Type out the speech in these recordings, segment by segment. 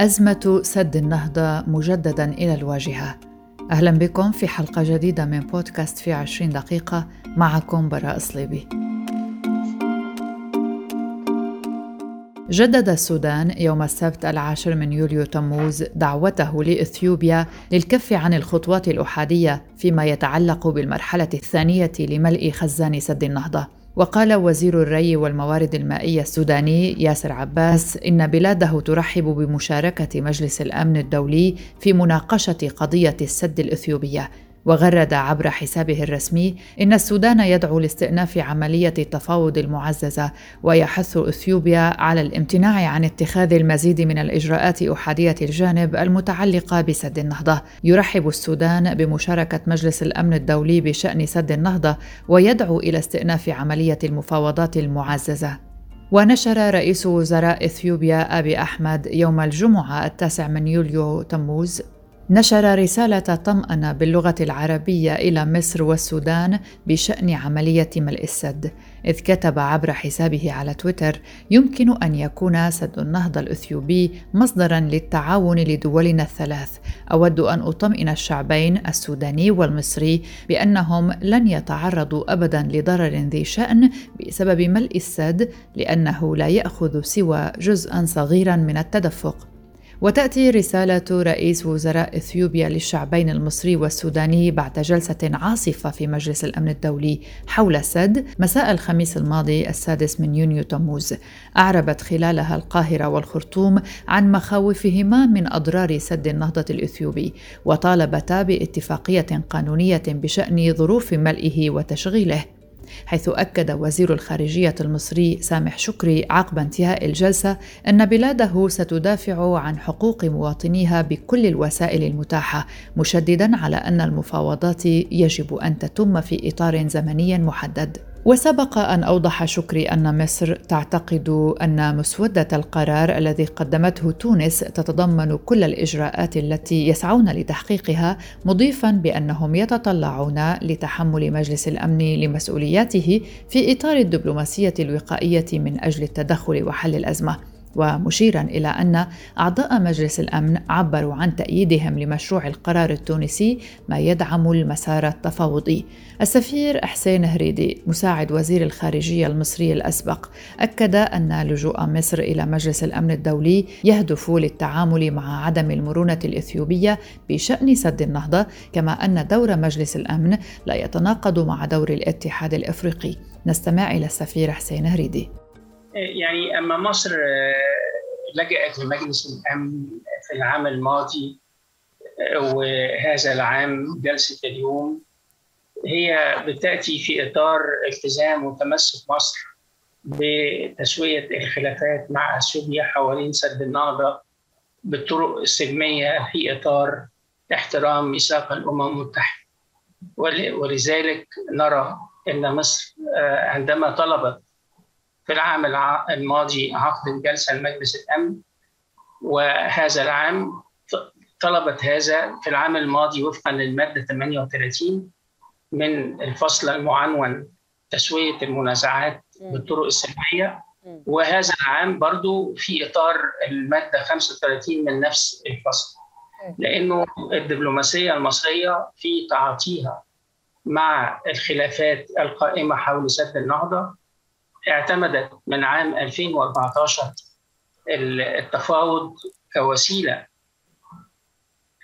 أزمة سد النهضة مجددا إلى الواجهة. أهلا بكم في حلقة جديدة من بودكاست في عشرين دقيقة. معكم براء صليبي جدد السودان يوم السبت العاشر من يوليو تموز دعوته لإثيوبيا للكف عن الخطوات الأحادية فيما يتعلق بالمرحلة الثانية لملء خزان سد النهضة. وقال وزير الري والموارد المائية السوداني ياسر عباس إن بلاده ترحب بمشاركة مجلس الأمن الدولي في مناقشة قضية السد الإثيوبية. وغرد عبر حسابه الرسمي إن السودان يدعو لاستئناف عملية التفاوض المعززة ويحث إثيوبيا على الامتناع عن اتخاذ المزيد من الإجراءات أحادية الجانب المتعلقة بسد النهضة. يرحب السودان بمشاركة مجلس الأمن الدولي بشأن سد النهضة ويدعو إلى استئناف عملية المفاوضات المعززة. ونشر رئيس وزراء إثيوبيا أبي أحمد يوم الجمعة التاسع من يوليو تموز نشر رسالة طمأنة باللغة العربية إلى مصر والسودان بشأن عملية ملء السد، إذ كتب عبر حسابه على تويتر: يمكن أن يكون سد النهضة الإثيوبي مصدرا للتعاون لدولنا الثلاث. أود أن أطمئن الشعبين السوداني والمصري بأنهم لن يتعرضوا أبدا لضرر ذي شأن بسبب ملء السد، لأنه لا يأخذ سوى جزءا صغيرا من التدفق. وتأتي رسالة رئيس وزراء إثيوبيا للشعبين المصري والسوداني بعد جلسة عاصفة في مجلس الأمن الدولي حول السد مساء الخميس الماضي السادس من يونيو تموز. أعربت خلالها القاهرة والخرطوم عن مخاوفهما من أضرار سد النهضة الإثيوبي وطالبتا باتفاقية قانونية بشأن ظروف ملئه وتشغيله. حيث أكد وزير الخارجية المصري سامح شكري عقب انتهاء الجلسة أن بلاده ستدافع عن حقوق مواطنيها بكل الوسائل المتاحة مشددا على أن المفاوضات يجب أن تتم في إطار زمني محدد. وسبق أن أوضح شكري أن مصر تعتقد أن مسودة القرار الذي قدمته تونس تتضمن كل الإجراءات التي يسعون لتحقيقها مضيفا بأنهم يتطلعون لتحمل مجلس الأمن لمسؤولياته في إطار الدبلوماسية الوقائية من أجل التدخل وحل الأزمة. ومشيرا إلى أن أعضاء مجلس الأمن عبروا عن تأييدهم لمشروع القرار التونسي ما يدعم المسار التفاوضي. السفير حسين هريدي مساعد وزير الخارجية المصري الأسبق أكد أن لجوء مصر إلى مجلس الأمن الدولي يهدف للتعامل مع عدم المرونة الإثيوبية بشأن سد النهضة كما أن دور مجلس الأمن لا يتناقض مع دور الاتحاد الإفريقي. نستمع إلى السفير حسين هريدي. يعني أما مصر آه، لجأت لمجلس الأمن في العام الماضي آه، وهذا العام جلسه اليوم. هي بتأتي في إطار التزام وتمسك مصر بتسوية الخلافات مع اثيوبيا حوالين سد النهضة بالطرق السلميه في إطار احترام ميثاق الأمم المتحدة. ولذلك نرى إن مصر آه، عندما طلبت في العام الماضي عقد جلسه لمجلس الأمن وهذا العام طلبت هذا في العام الماضي وفقا للمادة 38 من الفصل المعنون تسوية المنازعات بالطرق السلميه وهذا العام برضو في إطار المادة 35 من نفس الفصل. لأنه الدبلوماسية المصرية في تعاطيها مع الخلافات القائمة حول سد النهضة اعتمدت من عام 2014 التفاوض كوسيلة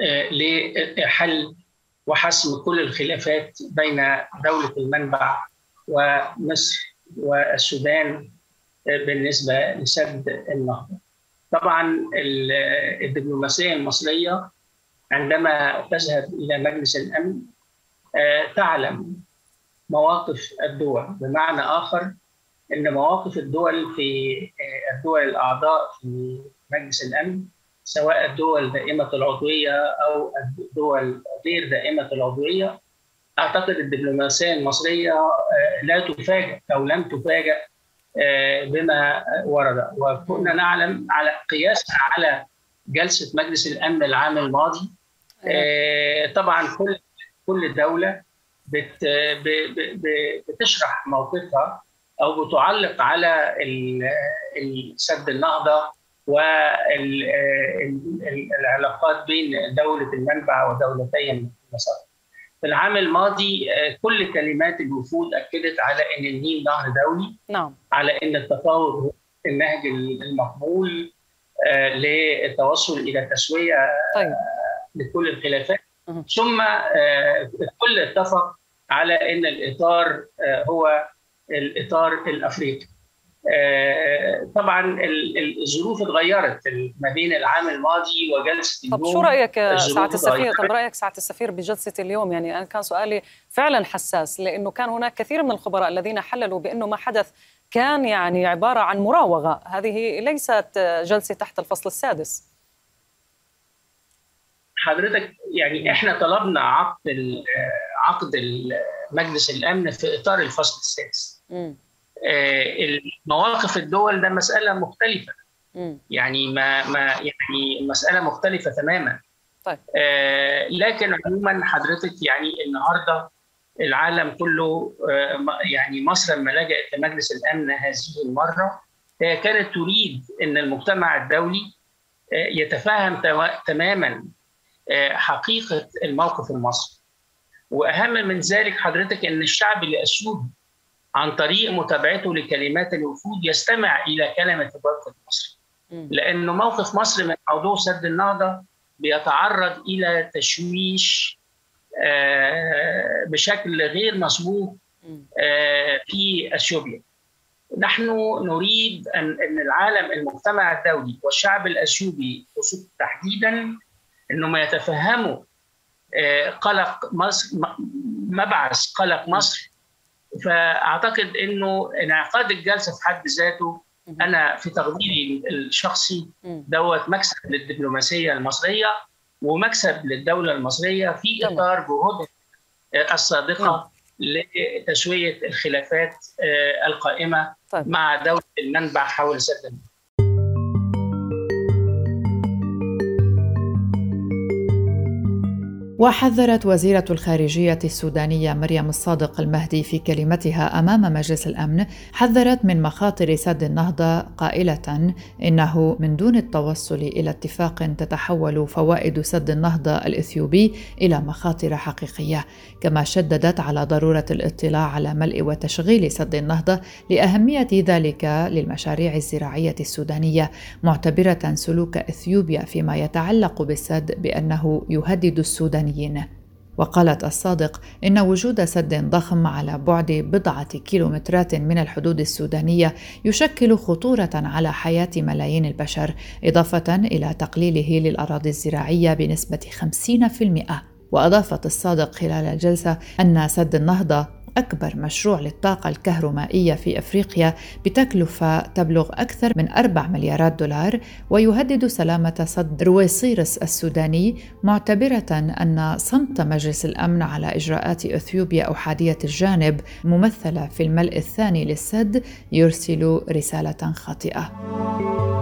آه، لحل وحسم كل الخلافات بين دولة المنبع ومصر والسودان آه، بالنسبة لسد النهضه. طبعا الدبلوماسية المصرية عندما تذهب إلى مجلس الأمن آه، تعلم مواقف الدول بمعنى آخر إن مواقف الدول في آه، الدول الأعضاء في مجلس الأمن سواء الدول دائمه العضوية أو الدول غير دائمه العضوية أعتقد الدبلوماسية المصرية آه، لا تفاجئ أو لم تفاجئ آه، بما ورد. وكنا نعلم على قياس على جلسة مجلس الأمن العام الماضي طبعا كل كل دولة بتشرح موقفها أو بتعلق على سد النهضه والعلاقات بين دولة المنبع ودولتي مصر. في العام الماضي كل كلمات الوفود أكدت على أن النيل نهر دولي نعم. على أن التفاوض هو النهج المقبول للتوصل إلى تسوية طيب. لكل الخلافات ثم الكل اتفق على إن الإطار هو الإطار الأفريقي. طبعا الظروف اتغيرت. ما بين العام الماضي وجلسة اليوم طب شو رأيك سعاده السفير؟ طب رأيك سعاده السفير بجلسة اليوم؟ يعني أنا كان سؤالي فعلا حساس لأنه كان هناك كثير من الخبراء الذين حللوا بأنه ما حدث كان يعني عبارة عن مراوغة. هذه ليست جلسة تحت الفصل السادس. حضرتك يعني إحنا طلبنا عقد عقد مجلس الأمن في إطار الفصل السادس. مواقف الدول ده مسألة مختلفة. م. يعني ما ما يعني مسألة مختلفة تماما. طيب. آه لكن عموما حضرتك يعني النهارده العالم كله آه يعني مصر لما لجأت لمجلس الأمن هذه المرة هي كانت تريد إن المجتمع الدولي آه يتفهم تماما حقيقة الموقف المصري وأهم من ذلك حضرتك إن الشعب الاثيوبي عن طريق متابعته لكلمات الوفود يستمع إلى كلمة الوفد المصري. لأنه موقف مصر من موضوع سد النهضة بيتعرض إلى تشويش بشكل غير مسبوق في أثيوبيا. نحن نريد ان أن العالم المجتمع الدولي والشعب الأثيوبي تحديدا انهم يتفهموا قلق مصر مبعث قلق مصر فأعتقد إنه انعقاد الجلسة في حد ذاته أنا في تقديري الشخصي دوت مكسب للدبلوماسية المصرية ومكسب للدولة المصرية في إطار جهودها الصادقه لتسوية الخلافات القائمة مع دولة المنبع حول سد وحذرت وزيرة الخارجية السودانية مريم الصادق المهدي في كلمتها أمام مجلس الأمن حذرت من مخاطر سد النهضة قائلة إنه من دون التوصل إلى اتفاق تتحول فوائد سد النهضة الإثيوبي إلى مخاطر حقيقية. كما شددت على ضرورة الاطلاع على ملء وتشغيل سد النهضة لأهمية ذلك للمشاريع الزراعية السودانية معتبرة سلوك إثيوبيا فيما يتعلق بالسد بأنه يهدد السودان السودانيين وقالت الصادق إن وجود سد ضخم على بعد بضعة كيلومترات من الحدود السودانية يشكل خطورة على حياة ملايين البشر إضافة إلى تقليله للأراضي الزراعية بنسبة 50% وأضافت الصادق خلال الجلسة أن سد النهضة أكبر مشروع للطاقة الكهرومائية في أفريقيا بتكلفة تبلغ أكثر من 4 مليارات دولار ويهدد سلامة سد رويصيرس السوداني معتبرة أن صمت مجلس الأمن على إجراءات أثيوبيا أحادية الجانب ممثلة في الملء الثاني للسد يرسل رسالة خاطئة.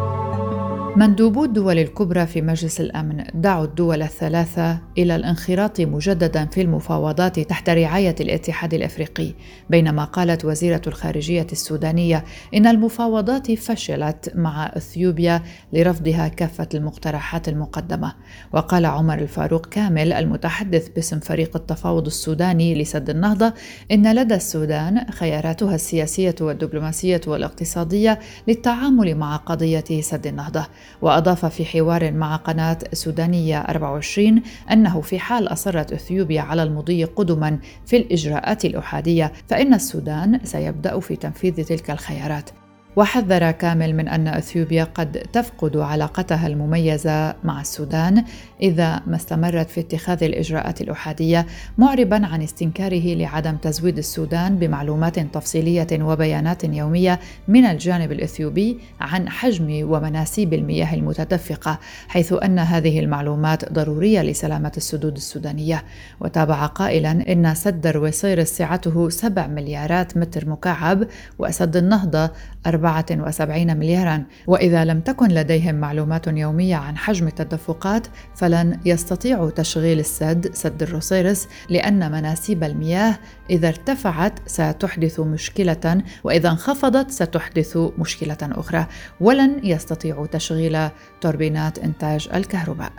مندوبو الدول الكبرى في مجلس الأمن دعوا الدول الثلاثة إلى الانخراط مجددا في المفاوضات تحت رعاية الاتحاد الأفريقي بينما قالت وزيرة الخارجية السودانية إن المفاوضات فشلت مع إثيوبيا لرفضها كافة المقترحات المقدمة. وقال عمر الفاروق كامل المتحدث باسم فريق التفاوض السوداني لسد النهضة إن لدى السودان خياراتها السياسية والدبلوماسية والاقتصادية للتعامل مع قضية سد النهضة. وأضاف في حوار مع قناة سودانية 24 أنه في حال أصرت إثيوبيا على المضي قدما في الإجراءات الأحادية فإن السودان سيبدأ في تنفيذ تلك الخيارات. وحذر كامل من أن أثيوبيا قد تفقد علاقتها المميزة مع السودان إذا ما استمرت في اتخاذ الإجراءات الأحادية معربا عن استنكاره لعدم تزويد السودان بمعلومات تفصيلية وبيانات يومية من الجانب الإثيوبي عن حجم ومناسيب المياه المتدفقة حيث أن هذه المعلومات ضرورية لسلامة السدود السودانية. وتابع قائلا إن سد الرويصير سعته 7 مليارات متر مكعب وسد النهضة 4 74 مليارا. وإذا لم تكن لديهم معلومات يومية عن حجم التدفقات فلن يستطيعوا تشغيل السد سد الروسيرس لأن مناسيب المياه إذا ارتفعت ستحدث مشكلة وإذا انخفضت ستحدث مشكلة أخرى. ولن يستطيعوا تشغيل توربينات إنتاج الكهرباء.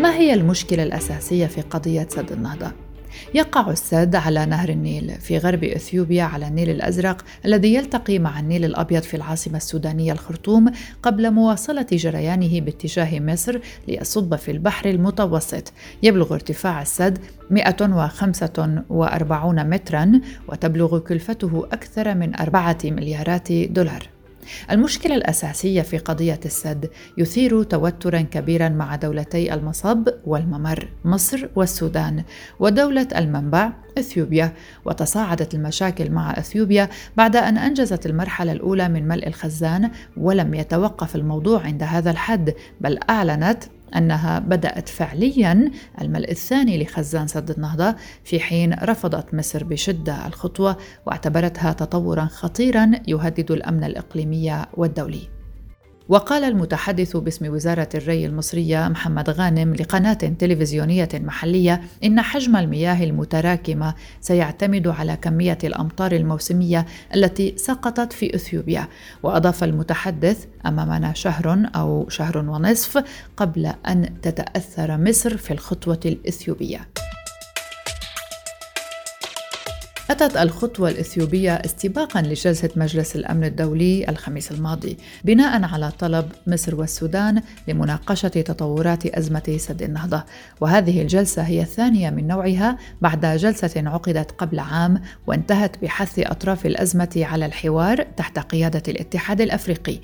ما هي المشكلة الأساسية في قضية سد النهضة؟ يقع السد على نهر النيل في غرب إثيوبيا على النيل الأزرق الذي يلتقي مع النيل الأبيض في العاصمة السودانية الخرطوم قبل مواصلة جريانه باتجاه مصر ليصب في البحر المتوسط. يبلغ ارتفاع السد 145 مترا وتبلغ كلفته أكثر من 4 مليارات دولار. المشكلة الأساسية في قضية السد يثير توترا كبيرا مع دولتي المصب والممر مصر والسودان ودولة المنبع إثيوبيا. وتصاعدت المشاكل مع إثيوبيا بعد أن أنجزت المرحلة الأولى من ملء الخزان ولم يتوقف الموضوع عند هذا الحد بل أعلنت أنها بدأت فعليا الملء الثاني لخزان سد النهضة في حين رفضت مصر بشدة الخطوة واعتبرتها تطورا خطيرا يهدد الأمن الإقليمي والدولي. وقال المتحدث باسم وزارة الري المصرية محمد غانم لقناة تلفزيونية محلية إن حجم المياه المتراكمة سيعتمد على كمية الأمطار الموسمية التي سقطت في إثيوبيا. وأضاف المتحدث أمامنا شهر أو شهر ونصف قبل أن تتأثر مصر في الخطوة الإثيوبية. أتت الخطوة الإثيوبية استباقا لجلسة مجلس الأمن الدولي الخميس الماضي بناء على طلب مصر والسودان لمناقشة تطورات أزمة سد النهضة. وهذه الجلسة هي الثانية من نوعها بعد جلسة عقدت قبل عام وانتهت بحث أطراف الأزمة على الحوار تحت قيادة الاتحاد الأفريقي.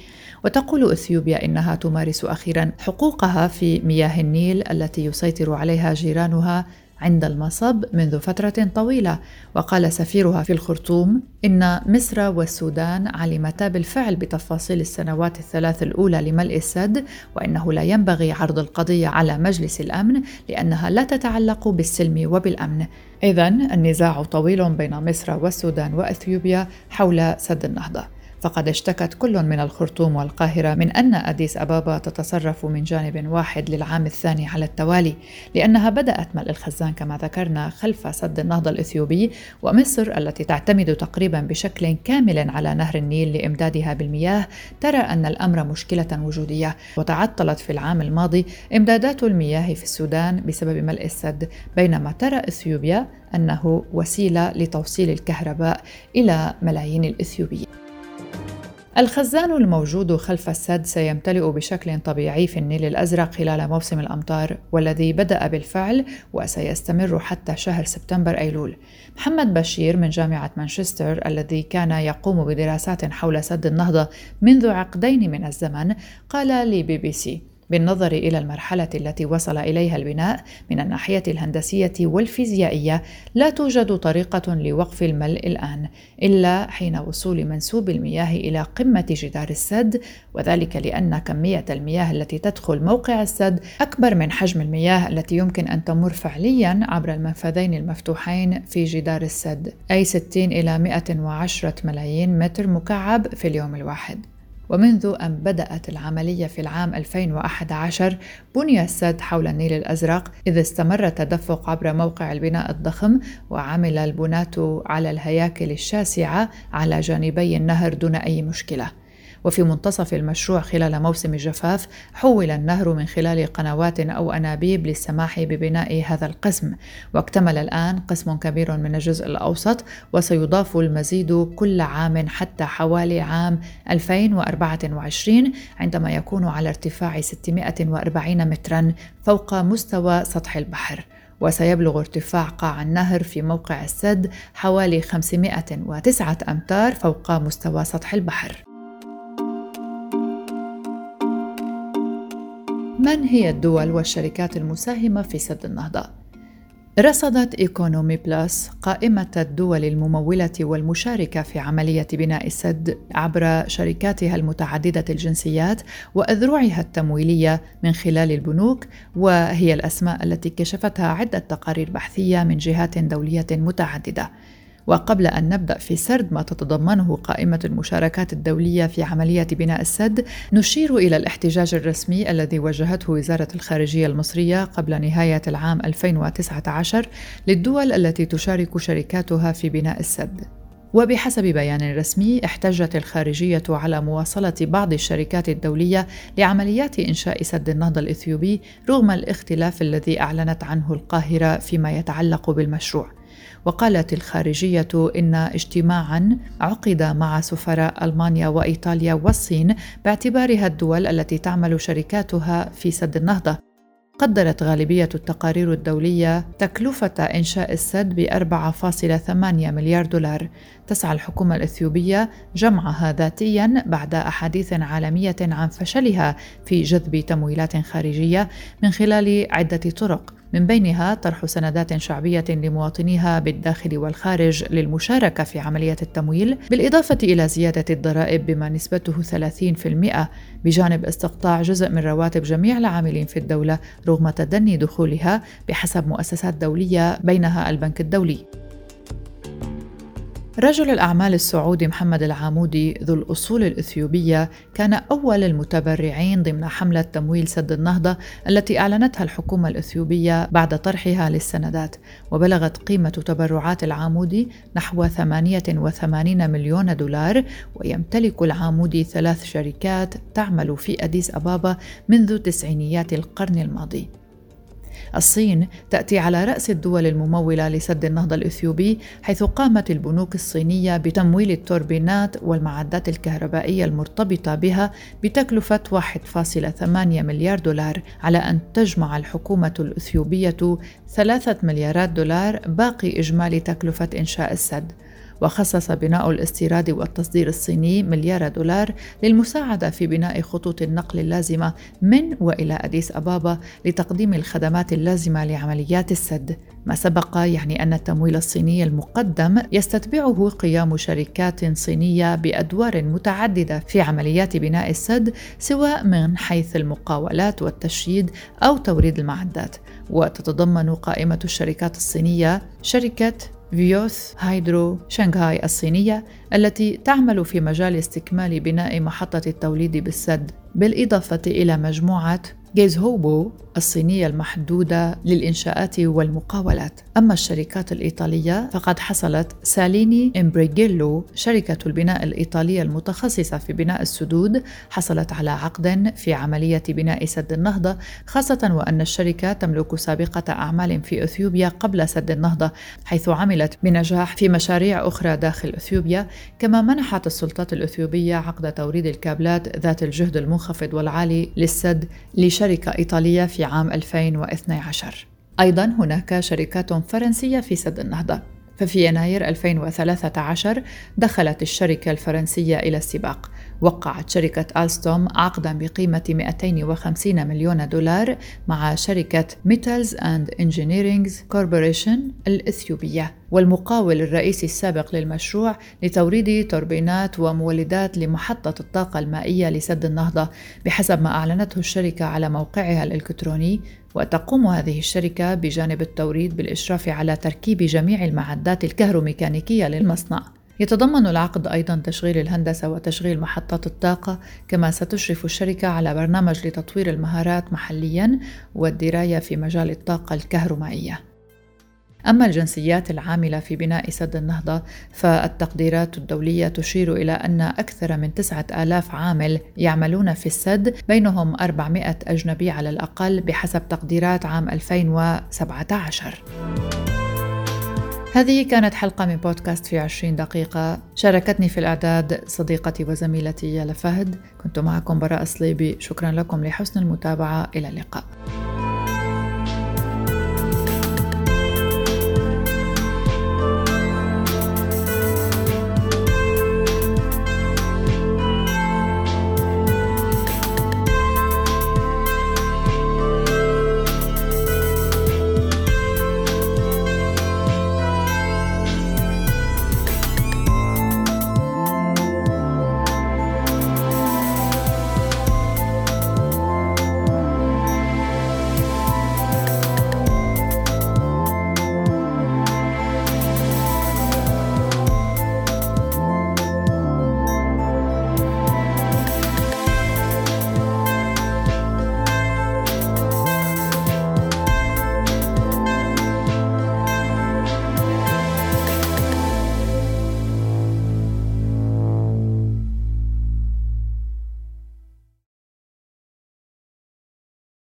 وتقول إثيوبيا إنها تمارس أخيرا حقوقها في مياه النيل التي يسيطر عليها جيرانها عند المصب منذ فترة طويلة وقال سفيرها في الخرطوم إن مصر والسودان علمتا بالفعل بتفاصيل السنوات الثلاث الأولى لملء السد وإنه لا ينبغي عرض القضية على مجلس الأمن لأنها لا تتعلق بالسلم وبالأمن. إذا النزاع طويل بين مصر والسودان وأثيوبيا حول سد النهضة. فقد اشتكت كل من الخرطوم والقاهرة من أن أديس أبابا تتصرف من جانب واحد للعام الثاني على التوالي لأنها بدأت ملء الخزان كما ذكرنا خلف سد النهضة الإثيوبي ومصر التي تعتمد تقريبا بشكل كامل على نهر النيل لإمدادها بالمياه. ترى أن الأمر مشكلة وجودية وتعطلت في العام الماضي إمدادات المياه في السودان بسبب ملء السد بينما ترى إثيوبيا أنه وسيلة لتوصيل الكهرباء إلى ملايين الإثيوبيين. الخزان الموجود خلف السد سيمتلئ بشكل طبيعي في النيل الأزرق خلال موسم الأمطار والذي بدأ بالفعل وسيستمر حتى شهر سبتمبر أيلول. محمد بشير من جامعة مانشستر الذي كان يقوم بدراسات حول سد النهضة منذ عقدين من الزمن قال لبي بي سي بالنظر إلى المرحلة التي وصل إليها البناء من الناحية الهندسية والفيزيائية لا توجد طريقة لوقف الملء الآن إلا حين وصول منسوب المياه إلى قمة جدار السد وذلك لأن كمية المياه التي تدخل موقع السد أكبر من حجم المياه التي يمكن أن تمر فعليا عبر المنفذين المفتوحين في جدار السد أي 60 إلى 110 ملايين متر مكعب في اليوم الواحد. ومنذ أن بدأت العملية في العام 2011 بني السد حول النيل الأزرق إذ استمر التدفق عبر موقع البناء الضخم وعمل البناة على الهياكل الشاسعة على جانبي النهر دون أي مشكلة. وفي منتصف المشروع خلال موسم الجفاف حول النهر من خلال قنوات أو أنابيب للسماح ببناء هذا القسم. واكتمل الآن قسم كبير من الجزء الأوسط وسيضاف المزيد كل عام حتى حوالي عام 2024 عندما يكون على ارتفاع 640 مترا فوق مستوى سطح البحر. وسيبلغ ارتفاع قاع النهر في موقع السد حوالي 509 أمتار فوق مستوى سطح البحر. من هي الدول والشركات المساهمة في سد النهضة؟ رصدت إيكونومي بلس قائمة الدول الممولة والمشاركة في عملية بناء السد عبر شركاتها المتعددة الجنسيات وأذرعها التمويلية من خلال البنوك وهي الأسماء التي كشفتها عدة تقارير بحثية من جهات دولية متعددة. وقبل أن نبدأ في سرد ما تتضمنه قائمة المشاركات الدولية في عملية بناء السد نشير إلى الاحتجاج الرسمي الذي وجهته وزارة الخارجية المصرية قبل نهاية العام 2019 للدول التي تشارك شركاتها في بناء السد. وبحسب بيان رسمي احتجت الخارجية على مواصلة بعض الشركات الدولية لعمليات إنشاء سد النهضة الإثيوبي رغم الاختلاف الذي أعلنت عنه القاهرة فيما يتعلق بالمشروع. وقالت الخارجية إن اجتماعا عقد مع سفراء ألمانيا وإيطاليا والصين باعتبارها الدول التي تعمل شركاتها في سد النهضة. قدرت غالبية التقارير الدولية تكلفة إنشاء السد ب 4.8 مليار دولار. تسعى الحكومة الإثيوبية جمعها ذاتيا بعد أحاديث عالمية عن فشلها في جذب تمويلات خارجية من خلال عدة طرق من بينها طرح سندات شعبية لمواطنيها بالداخل والخارج للمشاركة في عملية التمويل بالإضافة إلى زيادة الضرائب بما نسبته 30% بجانب استقطاع جزء من رواتب جميع العاملين في الدولة رغم تدني دخولها بحسب مؤسسات دولية بينها البنك الدولي. رجل الأعمال السعودي محمد العامودي ذو الأصول الإثيوبية كان أول المتبرعين ضمن حملة تمويل سد النهضة التي أعلنتها الحكومة الإثيوبية بعد طرحها للسندات وبلغت قيمة تبرعات العامودي نحو 88 مليون دولار ويمتلك العامودي ثلاث شركات تعمل في أديس أبابا منذ تسعينيات القرن الماضي. الصين تأتي على رأس الدول الممولة لسد النهضة الإثيوبي حيث قامت البنوك الصينية بتمويل التوربينات والمعدات الكهربائية المرتبطة بها بتكلفة 1.8 مليار دولار على أن تجمع الحكومة الإثيوبية ثلاثة مليارات دولار باقي إجمالي تكلفة إنشاء السد. وخصص بناء الاستيراد والتصدير الصيني مليار دولار للمساعدة في بناء خطوط النقل اللازمة من وإلى أديس أبابا لتقديم الخدمات اللازمة لعمليات السد. ما سبق يعني أن التمويل الصيني المقدم يستتبعه قيام شركات صينية بأدوار متعددة في عمليات بناء السد سواء من حيث المقاولات والتشييد أو توريد المعدات. وتتضمن قائمة الشركات الصينية شركة فويث هايدرو شنغهاي الصينية التي تعمل في مجال استكمال بناء محطة التوليد بالسد بالإضافة إلى مجموعة جيزهوبا الصينية المحدودة للإنشاءات والمقاولات. أما الشركات الإيطالية فقد حصلت ساليني إمبريجيلو شركة البناء الإيطالية المتخصصة في بناء السدود حصلت على عقد في عملية بناء سد النهضة خاصة وأن الشركة تملك سابقة أعمال في أثيوبيا قبل سد النهضة حيث عملت بنجاح في مشاريع أخرى داخل أثيوبيا كما منحت السلطات الأثيوبية عقد توريد الكابلات ذات الجهد المنخفض والعالي للسد لشركة إيطالية في عام 2012 أيضا هناك شركات فرنسية في سد النهضة. ففي يناير 2013 دخلت الشركة الفرنسية إلى السباق. وقعت شركة ألستوم عقدا بقيمة 250 مليون دولار مع شركة ميتالز أند إنجينيرينجز كوربوريشن الإثيوبية. والمقاول الرئيسي السابق للمشروع لتوريد توربينات ومولدات لمحطة الطاقة المائية لسد النهضة بحسب ما أعلنته الشركة على موقعها الإلكتروني وتقوم هذه الشركة بجانب التوريد بالإشراف على تركيب جميع المعدات الكهروميكانيكية للمصنع. يتضمن العقد أيضا تشغيل الهندسة وتشغيل محطات الطاقة كما ستشرف الشركة على برنامج لتطوير المهارات محليا والدراية في مجال الطاقة الكهرومائية. أما الجنسيات العاملة في بناء سد النهضة فالتقديرات الدولية تشير إلى أن أكثر من تسعة آلاف عامل يعملون في السد بينهم 400 أجنبي على الأقل بحسب تقديرات عام 2017 هذه كانت حلقة من بودكاست في عشرين دقيقة. شاركتني في الإعداد صديقتي وزميلتي يالا فهد. كنت معكم براء صليبي شكرا لكم لحسن المتابعة. إلى اللقاء.